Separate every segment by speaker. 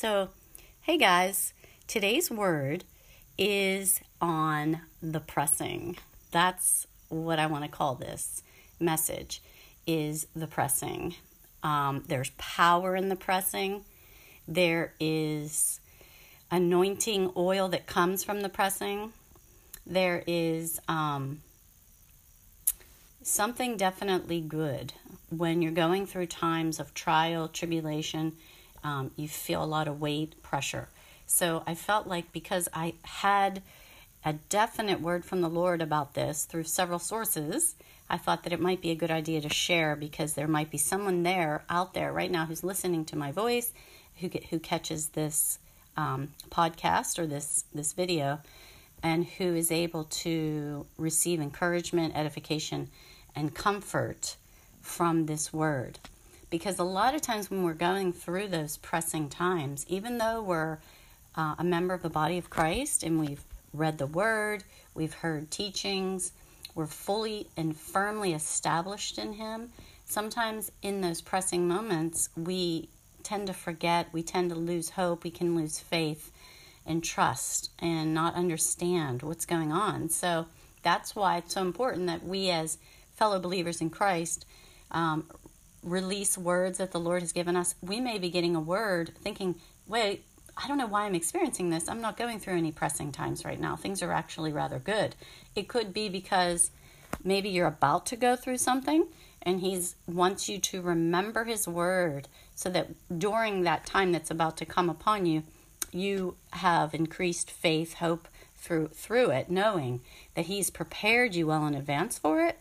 Speaker 1: So, hey guys, today's word is on the pressing. That's what I want to call this message is the pressing. Um, there's power in the pressing. There is anointing oil that comes from the pressing. There is um, something definitely good when you're going through times of trial, tribulation. Um, you feel a lot of weight, pressure. So I felt like because I had a definite word from the Lord about this through several sources, I thought that it might be a good idea to share because there might be someone there out there right now who's listening to my voice, who who catches this um, podcast or this this video, and who is able to receive encouragement, edification, and comfort from this word. Because a lot of times when we're going through those pressing times, even though we're uh, a member of the body of Christ and we've read the word, we've heard teachings, we're fully and firmly established in Him, sometimes in those pressing moments, we tend to forget, we tend to lose hope, we can lose faith and trust and not understand what's going on. So that's why it's so important that we, as fellow believers in Christ, um, release words that the Lord has given us. We may be getting a word thinking, wait, I don't know why I'm experiencing this. I'm not going through any pressing times right now. Things are actually rather good. It could be because maybe you're about to go through something and he's wants you to remember his word so that during that time that's about to come upon you, you have increased faith, hope through through it, knowing that he's prepared you well in advance for it.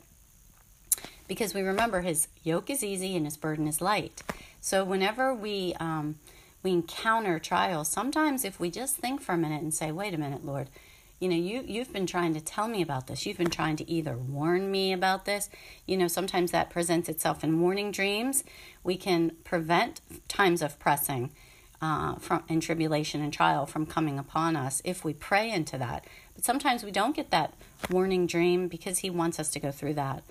Speaker 1: Because we remember his yoke is easy and his burden is light. So whenever we um, we encounter trials, sometimes if we just think for a minute and say, wait a minute, Lord, you know, you, you've been trying to tell me about this. You've been trying to either warn me about this. You know, sometimes that presents itself in warning dreams. We can prevent times of pressing uh, from in tribulation and trial from coming upon us if we pray into that. But sometimes we don't get that warning dream because He wants us to go through that.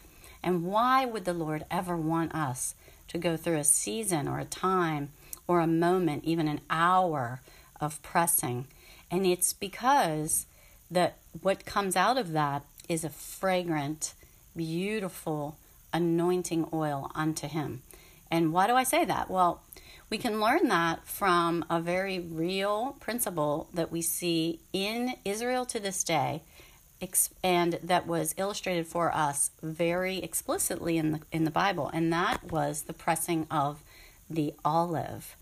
Speaker 1: And why would the Lord ever want us to go through a season or a time or a moment, even an hour of pressing. And it's because that what comes out of that is a fragrant, beautiful anointing oil unto him. And why do I say that? Well, we can learn that from a very real principle that we see in Israel to this day and that was illustrated for us very explicitly in the in the Bible and that was the pressing of the olive.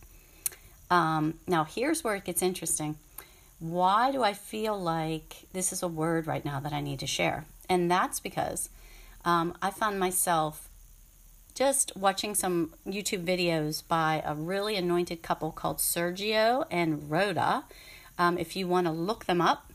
Speaker 1: Um, now, here's where it gets interesting. Why do I feel like this is a word right now that I need to share? And that's because um, I found myself just watching some YouTube videos by a really anointed couple called Sergio and Rhoda. Um, if you want to look them up,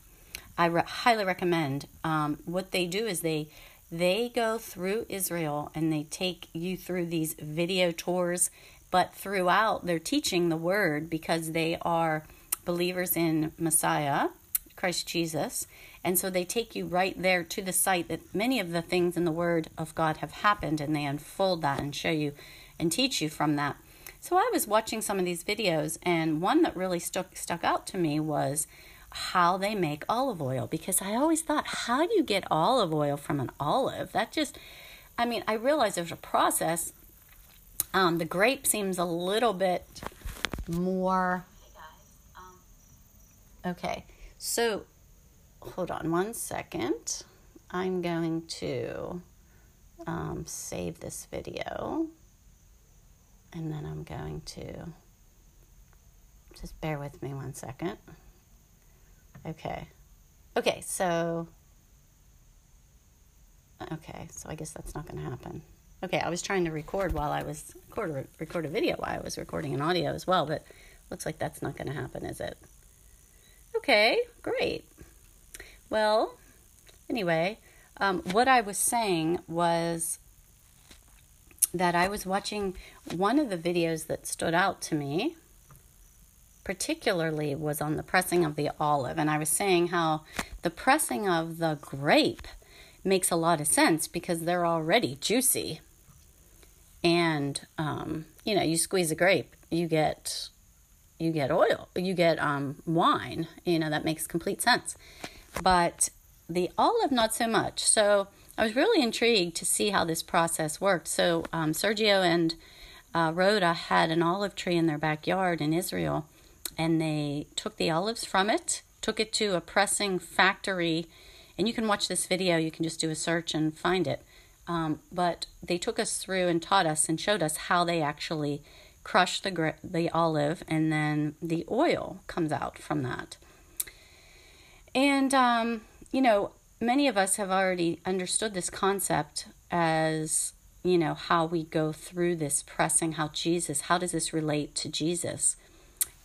Speaker 1: I re- highly recommend. Um, what they do is they they go through Israel and they take you through these video tours but throughout they're teaching the word because they are believers in Messiah, Christ Jesus. And so they take you right there to the site that many of the things in the Word of God have happened, and they unfold that and show you and teach you from that. So I was watching some of these videos, and one that really stuck stuck out to me was how they make olive oil because I always thought, how do you get olive oil from an olive? That just, I mean, I realize there's a process um, the grape seems a little bit more. Okay, so hold on one second. I'm going to um, save this video and then I'm going to just bear with me one second. Okay. Okay, so okay, so I guess that's not going to happen. Okay, I was trying to record while I was record record a video while I was recording an audio as well, but looks like that's not going to happen, is it? Okay, great. Well, anyway, um, what I was saying was that I was watching one of the videos that stood out to me, particularly was on the pressing of the olive, and I was saying how the pressing of the grape makes a lot of sense because they're already juicy and um, you know you squeeze a grape you get you get oil, you get um, wine. You know, that makes complete sense. But the olive, not so much. So I was really intrigued to see how this process worked. So um, Sergio and uh, Rhoda had an olive tree in their backyard in Israel, and they took the olives from it, took it to a pressing factory, and you can watch this video. You can just do a search and find it. Um, but they took us through and taught us and showed us how they actually crush the the olive, and then the oil comes out from that. And um, you know, many of us have already understood this concept as you know how we go through this pressing how jesus how does this relate to jesus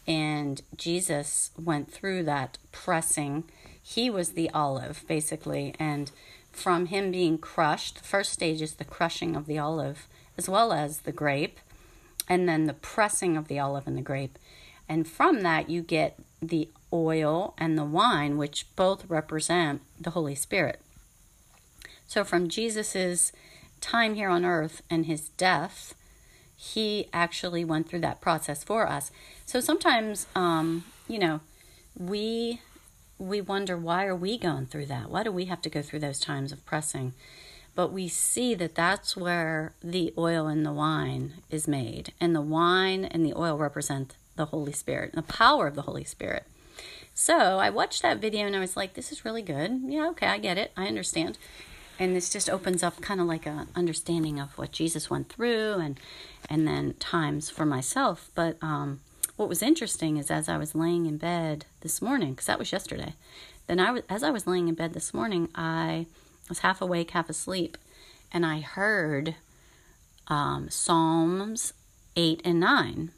Speaker 1: and jesus went through that pressing. He was the olive basically. And from him being crushed the first stage is the crushing of the olive as well as the grape and then the pressing of the olive and the grape. And from that you get the oil and the wine, which both represent the Holy Spirit. So, from Jesus's time here on earth and his death, he actually went through that process for us. So sometimes, um, you know, we we wonder why are we going through that? Why do we have to go through those times of pressing? But we see that that's where the oil and the wine is made, and the wine and the oil represent the Holy Spirit, the power of the Holy Spirit. So I watched that video and I was like, this is really good. Yeah, okay, I get it. I understand. And this just opens up kind of like a understanding of what Jesus went through and and then times for myself. But um, what was interesting is as I was laying in bed this morning, because that was yesterday, then I was, as I was laying in bed this morning, I was half awake, half asleep, and I heard um, Psalms 8 and 9.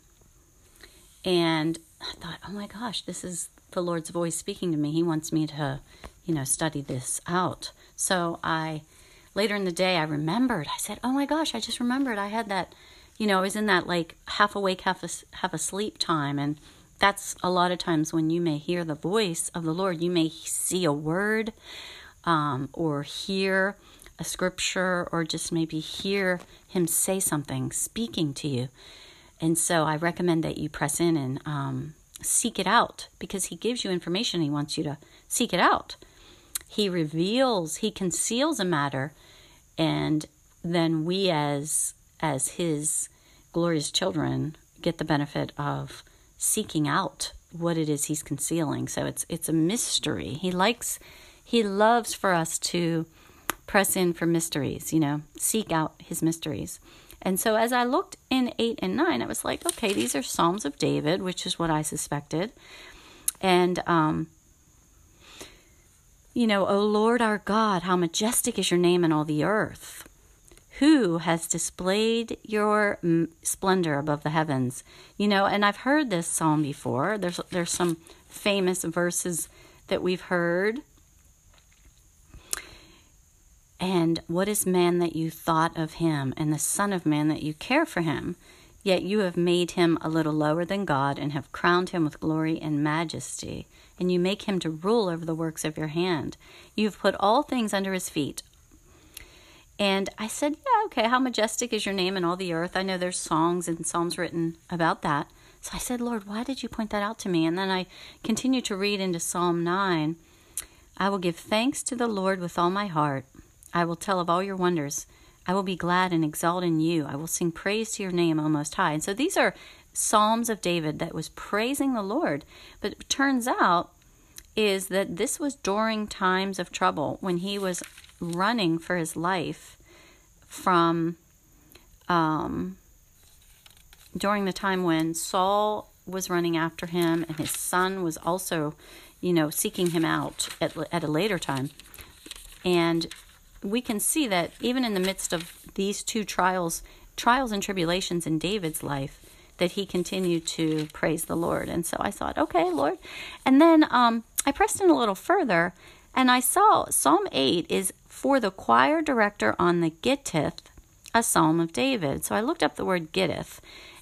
Speaker 1: And I thought, oh my gosh, this is the Lord's voice speaking to me. He wants me to, you know, study this out. So I, later in the day, I remembered. I said, oh my gosh, I just remembered I had that, you know, I was in that like half awake, half, a, half asleep time. And that's a lot of times when you may hear the voice of the Lord. You may see a word um, or hear a scripture or just maybe hear Him say something, speaking to you. And so I recommend that you press in and um, seek it out because He gives you information. He wants you to seek it out. He reveals, He conceals a matter, and then we as as His glorious children get the benefit of seeking out what it is He's concealing. So it's it's a mystery. He likes, He loves for us to press in for mysteries. You know, seek out His mysteries. And so as I looked in 8 and 9, I was like, okay, these are Psalms of David, which is what I suspected. And, um, you know, O Lord our God, how majestic is your name in all the earth. Who has displayed your mm, splendor above the heavens? You know, and I've heard this psalm before. There's there's some famous verses that we've heard and what is man that you thought of him, and the Son of Man that you care for him? Yet you have made him a little lower than God, and have crowned him with glory and majesty. And you make him to rule over the works of your hand. You have put all things under his feet. And I said, Yeah, okay, how majestic is your name in all the earth? I know there's songs and psalms written about that. So I said, Lord, why did you point that out to me? And then I continued to read into Psalm 9. I will give thanks to the Lord with all my heart. I will tell of all your wonders. I will be glad and exalt in you. I will sing praise to your name, O Most High. And so these are Psalms of David that was praising the Lord. But it turns out is that this was during times of trouble when he was running for his life from um, during the time when Saul was running after him and his son was also, you know, seeking him out at, at a later time. And we can see that even in the midst of these two trials, trials and tribulations in David's life, that he continued to praise the Lord. And so I thought, okay, Lord. And then um, I pressed in a little further and I saw Psalm 8 is for the choir director on the Gittith, a psalm of David. So I looked up the word Gittith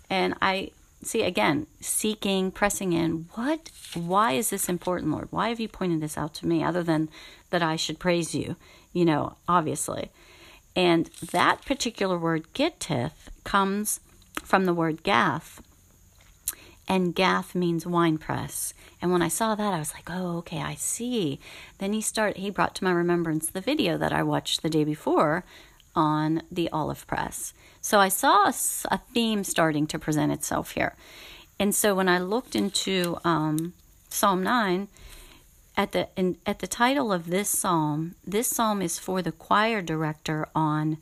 Speaker 1: and I see again, seeking, pressing in. What, why is this important, Lord? Why have you pointed this out to me other than that I should praise you? you know, obviously. And that particular word, gittith, comes from the word gath. and Gath means wine press. And when I saw that, I was like, oh, okay, I see. Then he start he brought to my remembrance the video that I watched the day before on the olive press. So I saw a, theme starting to present itself here. And so when I looked into um, Psalm 9, at the in, at the title of this psalm, this psalm is for the choir director on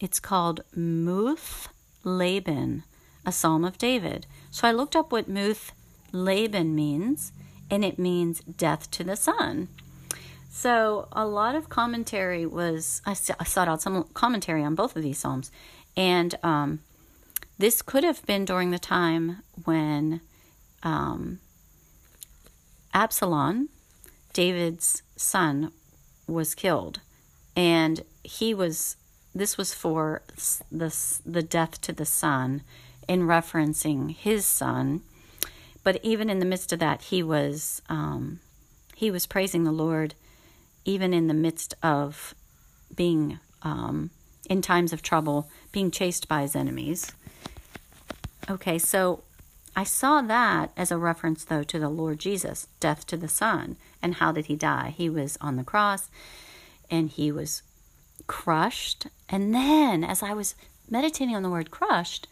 Speaker 1: it's called Muth Labben, a psalm of David. So I looked up what Muth Labben means, and it means death to the son. So a lot of commentary was I sought out some commentary on both of these psalms, and um, this could have been during the time when um, Absalom, David's son, was killed, and he was. This was for the the death to the son, in referencing his son. But even in the midst of that, he was um, he was praising the Lord, even in the midst of being um, in times of trouble, being chased by his enemies. Okay, so I saw that as a reference, though, to the Lord Jesus, death to the Son. And how did he die? He was on the cross and he was crushed. And then, as I was meditating on the word crushed,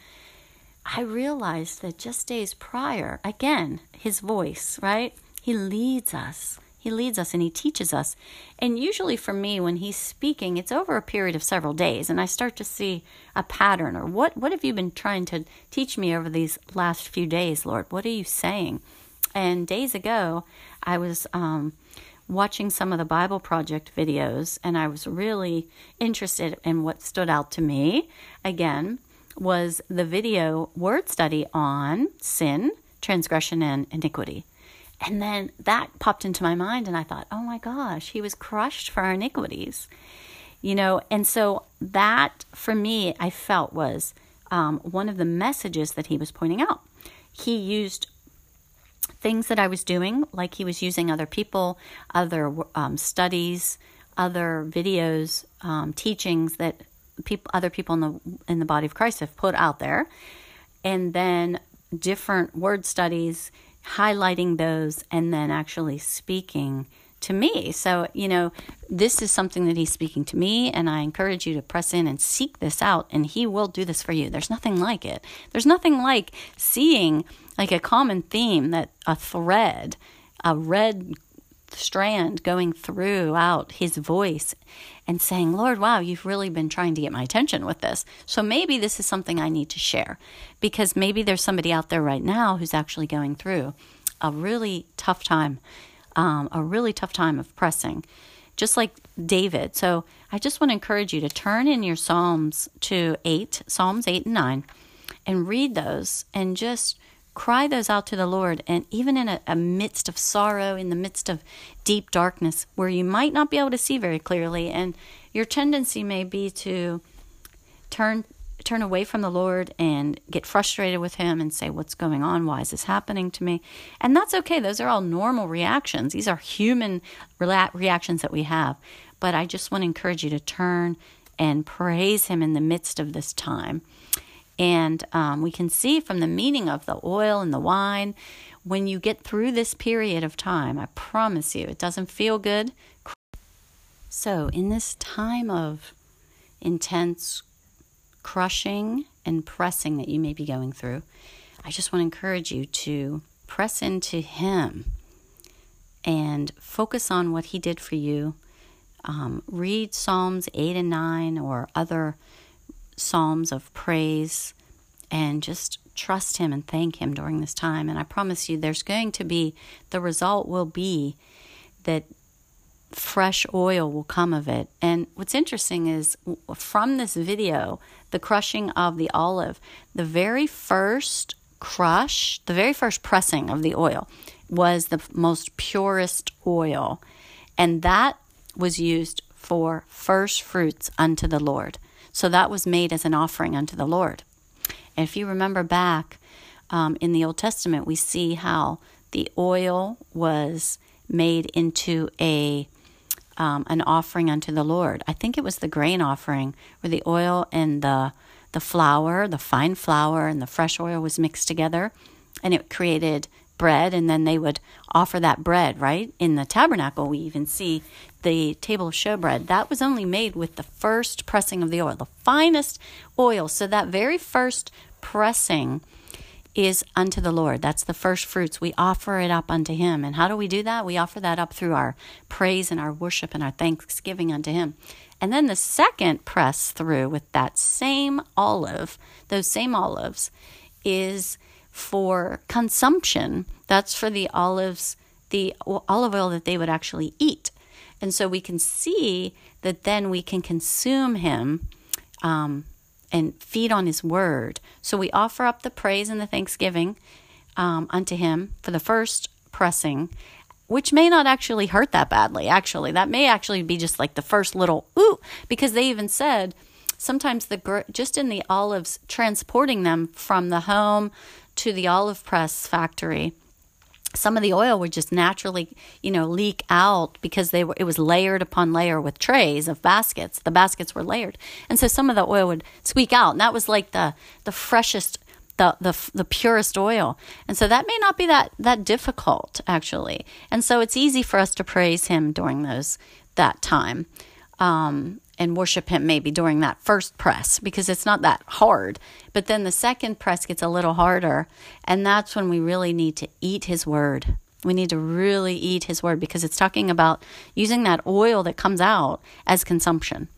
Speaker 1: I realized that just days prior, again, his voice, right? He leads us. He leads us and he teaches us. And usually for me, when he's speaking, it's over a period of several days, and I start to see a pattern or what, what have you been trying to teach me over these last few days, Lord? What are you saying? And days ago, I was um, watching some of the Bible Project videos, and I was really interested in what stood out to me. Again, was the video word study on sin, transgression, and iniquity. And then that popped into my mind, and I thought, oh my gosh, he was crushed for our iniquities. You know, and so that for me, I felt was um, one of the messages that he was pointing out. He used things that I was doing, like he was using other people, other um, studies, other videos, um, teachings that people, other people in the in the body of Christ have put out there, and then different word studies highlighting those and then actually speaking to me. So, you know, this is something that he's speaking to me, and I encourage you to press in and seek this out, and he will do this for you. There's nothing like it. There's nothing like seeing like a common theme that a thread, a red strand going throughout his voice and saying, Lord, wow, you've really been trying to get my attention with this. So maybe this is something I need to share because maybe there's somebody out there right now who's actually going through a really tough time, um, a really tough time of pressing, just like David. So I just want to encourage you to turn in your Psalms to 8, Psalms 8 and 9, and read those and just cry those out to the Lord. And even in a, a, midst of sorrow, in the midst of deep darkness, where you might not be able to see very clearly, and your tendency may be to turn turn away from the Lord and get frustrated with him and say what's going on? Why is this happening to me? And that's okay. Those are all normal reactions. These are human reactions that we have. But I just want to encourage you to turn and praise him in the midst of this time and um, we can see from the meaning of the oil and the wine, when you get through this period of time, I promise you, it doesn't feel good. So, in this time of intense crushing and pressing that you may be going through, I just want to encourage you to press into Him and focus on what He did for you. Um, read Psalms 8 and 9 or other psalms of praise and just trust Him and thank Him during this time. And I promise you, there's going to be, the result will be that fresh oil will come of it. And what's interesting is from this video, the crushing of the olive, the very first crush, the very first pressing of the oil was the most purest oil. And that was used for first fruits unto the Lord. So that was made as an offering unto the Lord. And if you remember back um, in the Old Testament, we see how the oil was made into a um, an offering unto the Lord. I think it was the grain offering, where the oil and the the flour, the fine flour, and the fresh oil was mixed together, and it created bread, and then they would offer that bread, right? In the tabernacle, we even see the table of showbread. That was only made with the first pressing of the oil, the finest oil. So that very first pressing is unto the Lord. That's the first fruits. We offer it up unto Him. And how do we do that? We offer that up through our praise and our worship and our thanksgiving unto Him. And then the second press through with that same olive, those same olives, is for consumption. That's for the olives, the olive oil that they would actually eat. And so we can see that then we can consume Him. Um, and feed on his word. So we offer up the praise and the thanksgiving um, unto him for the first pressing, which may not actually hurt that badly, actually. That may actually be just like the first little ooh, because they even said sometimes the just in the olives transporting them from the home to the olive press factory some of the oil would just naturally, you know, leak out because they were it was layered upon layer with trays of baskets. The baskets were layered, and so some of the oil would squeak out, and that was like the the freshest, the the the purest oil. And so that may not be that that difficult actually, and so it's easy for us to praise Him during those that time. Um, and worship him maybe during that first press because it's not that hard. But then the second press gets a little harder. And that's when we really need to eat his word. We need to really eat his word because it's talking about using that oil that comes out as consumption.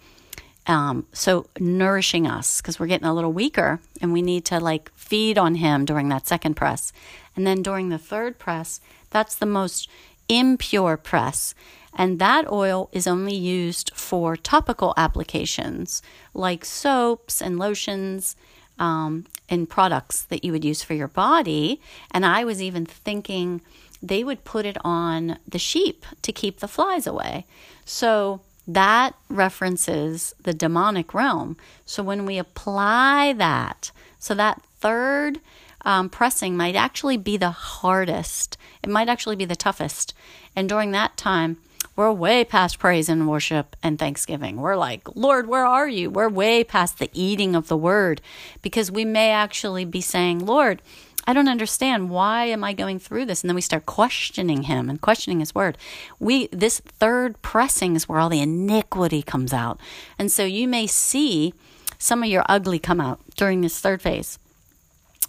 Speaker 1: Um, so nourishing us because we're getting a little weaker and we need to like feed on him during that second press. And then during the third press, that's the most impure press. And that oil is only used for topical applications like soaps and lotions um, and products that you would use for your body. And I was even thinking they would put it on the sheep to keep the flies away. So that references the demonic realm. So when we apply that, so that third um, pressing might actually be the hardest, it might actually be the toughest. And during that time, we're way past praise and worship and thanksgiving. We're like, Lord, where are you? We're way past the eating of the word because we may actually be saying, Lord, I don't understand. Why am I going through this? And then we start questioning him and questioning his word. We this third pressing is where all the iniquity comes out. And so you may see some of your ugly come out during this third phase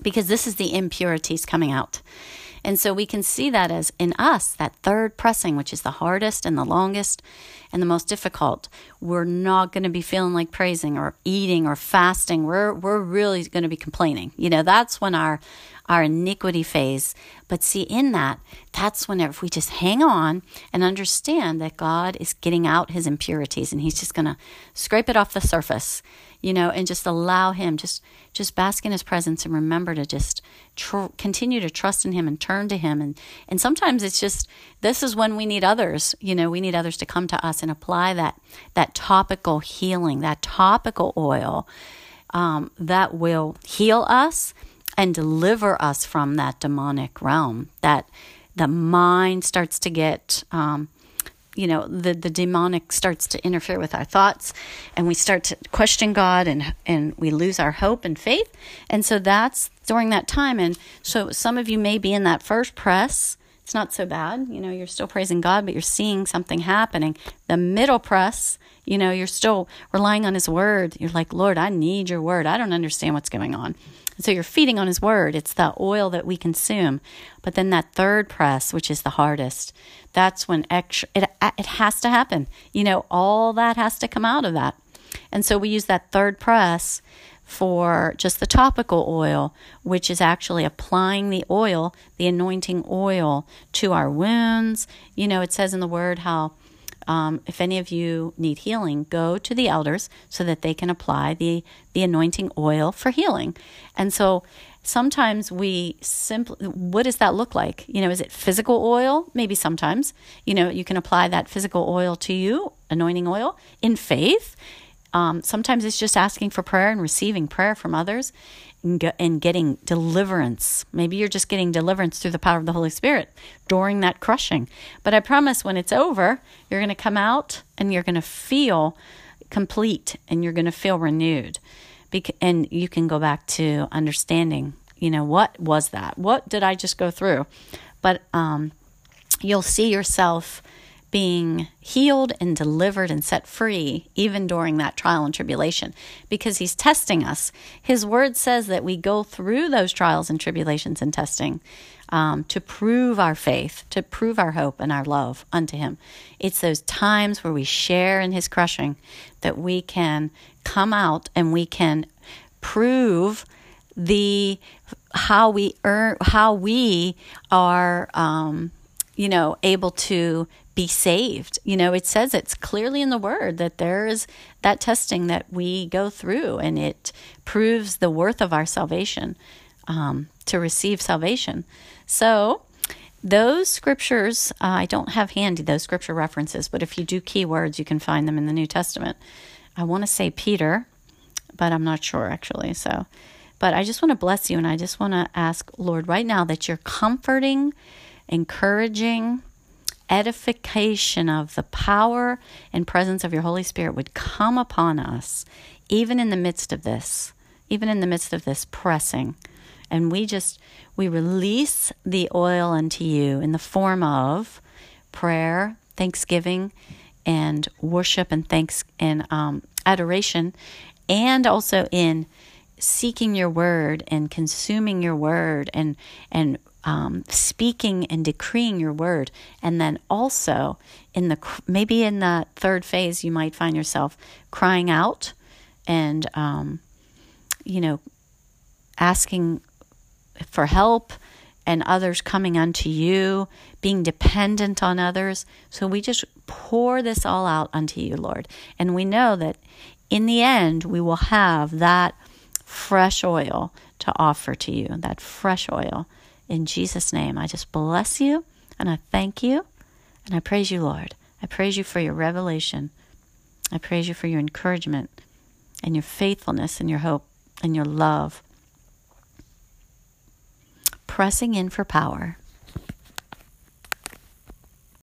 Speaker 1: because this is the impurities coming out. And so we can see that as in us, that third pressing, which is the hardest and the longest and the most difficult. We're not going to be feeling like praising or eating or fasting. We're, we're really going to be complaining. You know, that's when our, our iniquity phase. But see, in that, that's when if we just hang on and understand that God is getting out his impurities and he's just going to scrape it off the surface you know, and just allow Him, just just bask in His presence, and remember to just tr- continue to trust in Him and turn to Him. And and sometimes it's just this is when we need others. You know, we need others to come to us and apply that that topical healing, that topical oil um, that will heal us and deliver us from that demonic realm. That the mind starts to get um, you know the the demonic starts to interfere with our thoughts and we start to question god and and we lose our hope and faith and so that's during that time and so some of you may be in that first press it's not so bad you know you're still praising god but you're seeing something happening the middle press you know you're still relying on his word you're like lord i need your word i don't understand what's going on so you're feeding on his word. It's the oil that we consume. But then that third press, which is the hardest, that's when extra, it, uh, it has to happen. You know, all that has to come out of that. And so we use that third press for just the topical oil, which is actually applying the oil, the anointing oil to our wounds. You know, it says in the word how um, if any of you need healing, go to the elders so that they can apply the, the anointing oil for healing. And so sometimes we simply, what does that look like? You know, is it physical oil? Maybe sometimes. You know, you can apply that physical oil to you, anointing oil, in faith. Um, sometimes it's just asking for prayer and receiving prayer from others and getting deliverance. Maybe you're just getting deliverance through the power of the Holy Spirit during that crushing. But I promise when it's over, you're going to come out and you're going to feel complete and you're going to feel renewed and you can go back to understanding, you know, what was that? What did I just go through? But um, you'll see yourself being healed and delivered and set free even during that trial and tribulation because he's testing us. His word says that we go through those trials and tribulations and testing um, to prove our faith, to prove our hope and our love unto him. It's those times where we share in his crushing that we can come out and we can prove the how we earn how we are um, you know able to be saved. You know, it says it's clearly in the word that there is that testing that we go through, and it proves the worth of our salvation um, to receive salvation. So, those scriptures, uh, I don't have handy those scripture references, but if you do keywords, you can find them in the New Testament. I want to say Peter, but I'm not sure actually. So, but I just want to bless you and I just want to ask, Lord, right now that you're comforting, encouraging, edification of the power and presence of your Holy Spirit would come upon us, even in the midst of this, even in the midst of this pressing. And we just, we release the oil unto you in the form of prayer, thanksgiving, and worship and thanks and um, adoration, and also in seeking your word and consuming your word and and um, speaking and decreeing your word. And then also in the maybe in the third phase, you might find yourself crying out and um, you know asking for help and others coming unto you, being dependent on others. So we just pour this all out unto you, Lord. And we know that in the end, we will have that fresh oil to offer to you, that fresh oil in Jesus' name, I just bless you and I thank you and I praise you, Lord. I praise you for your revelation. I praise you for your encouragement and your faithfulness and your hope and your love. Pressing in for power.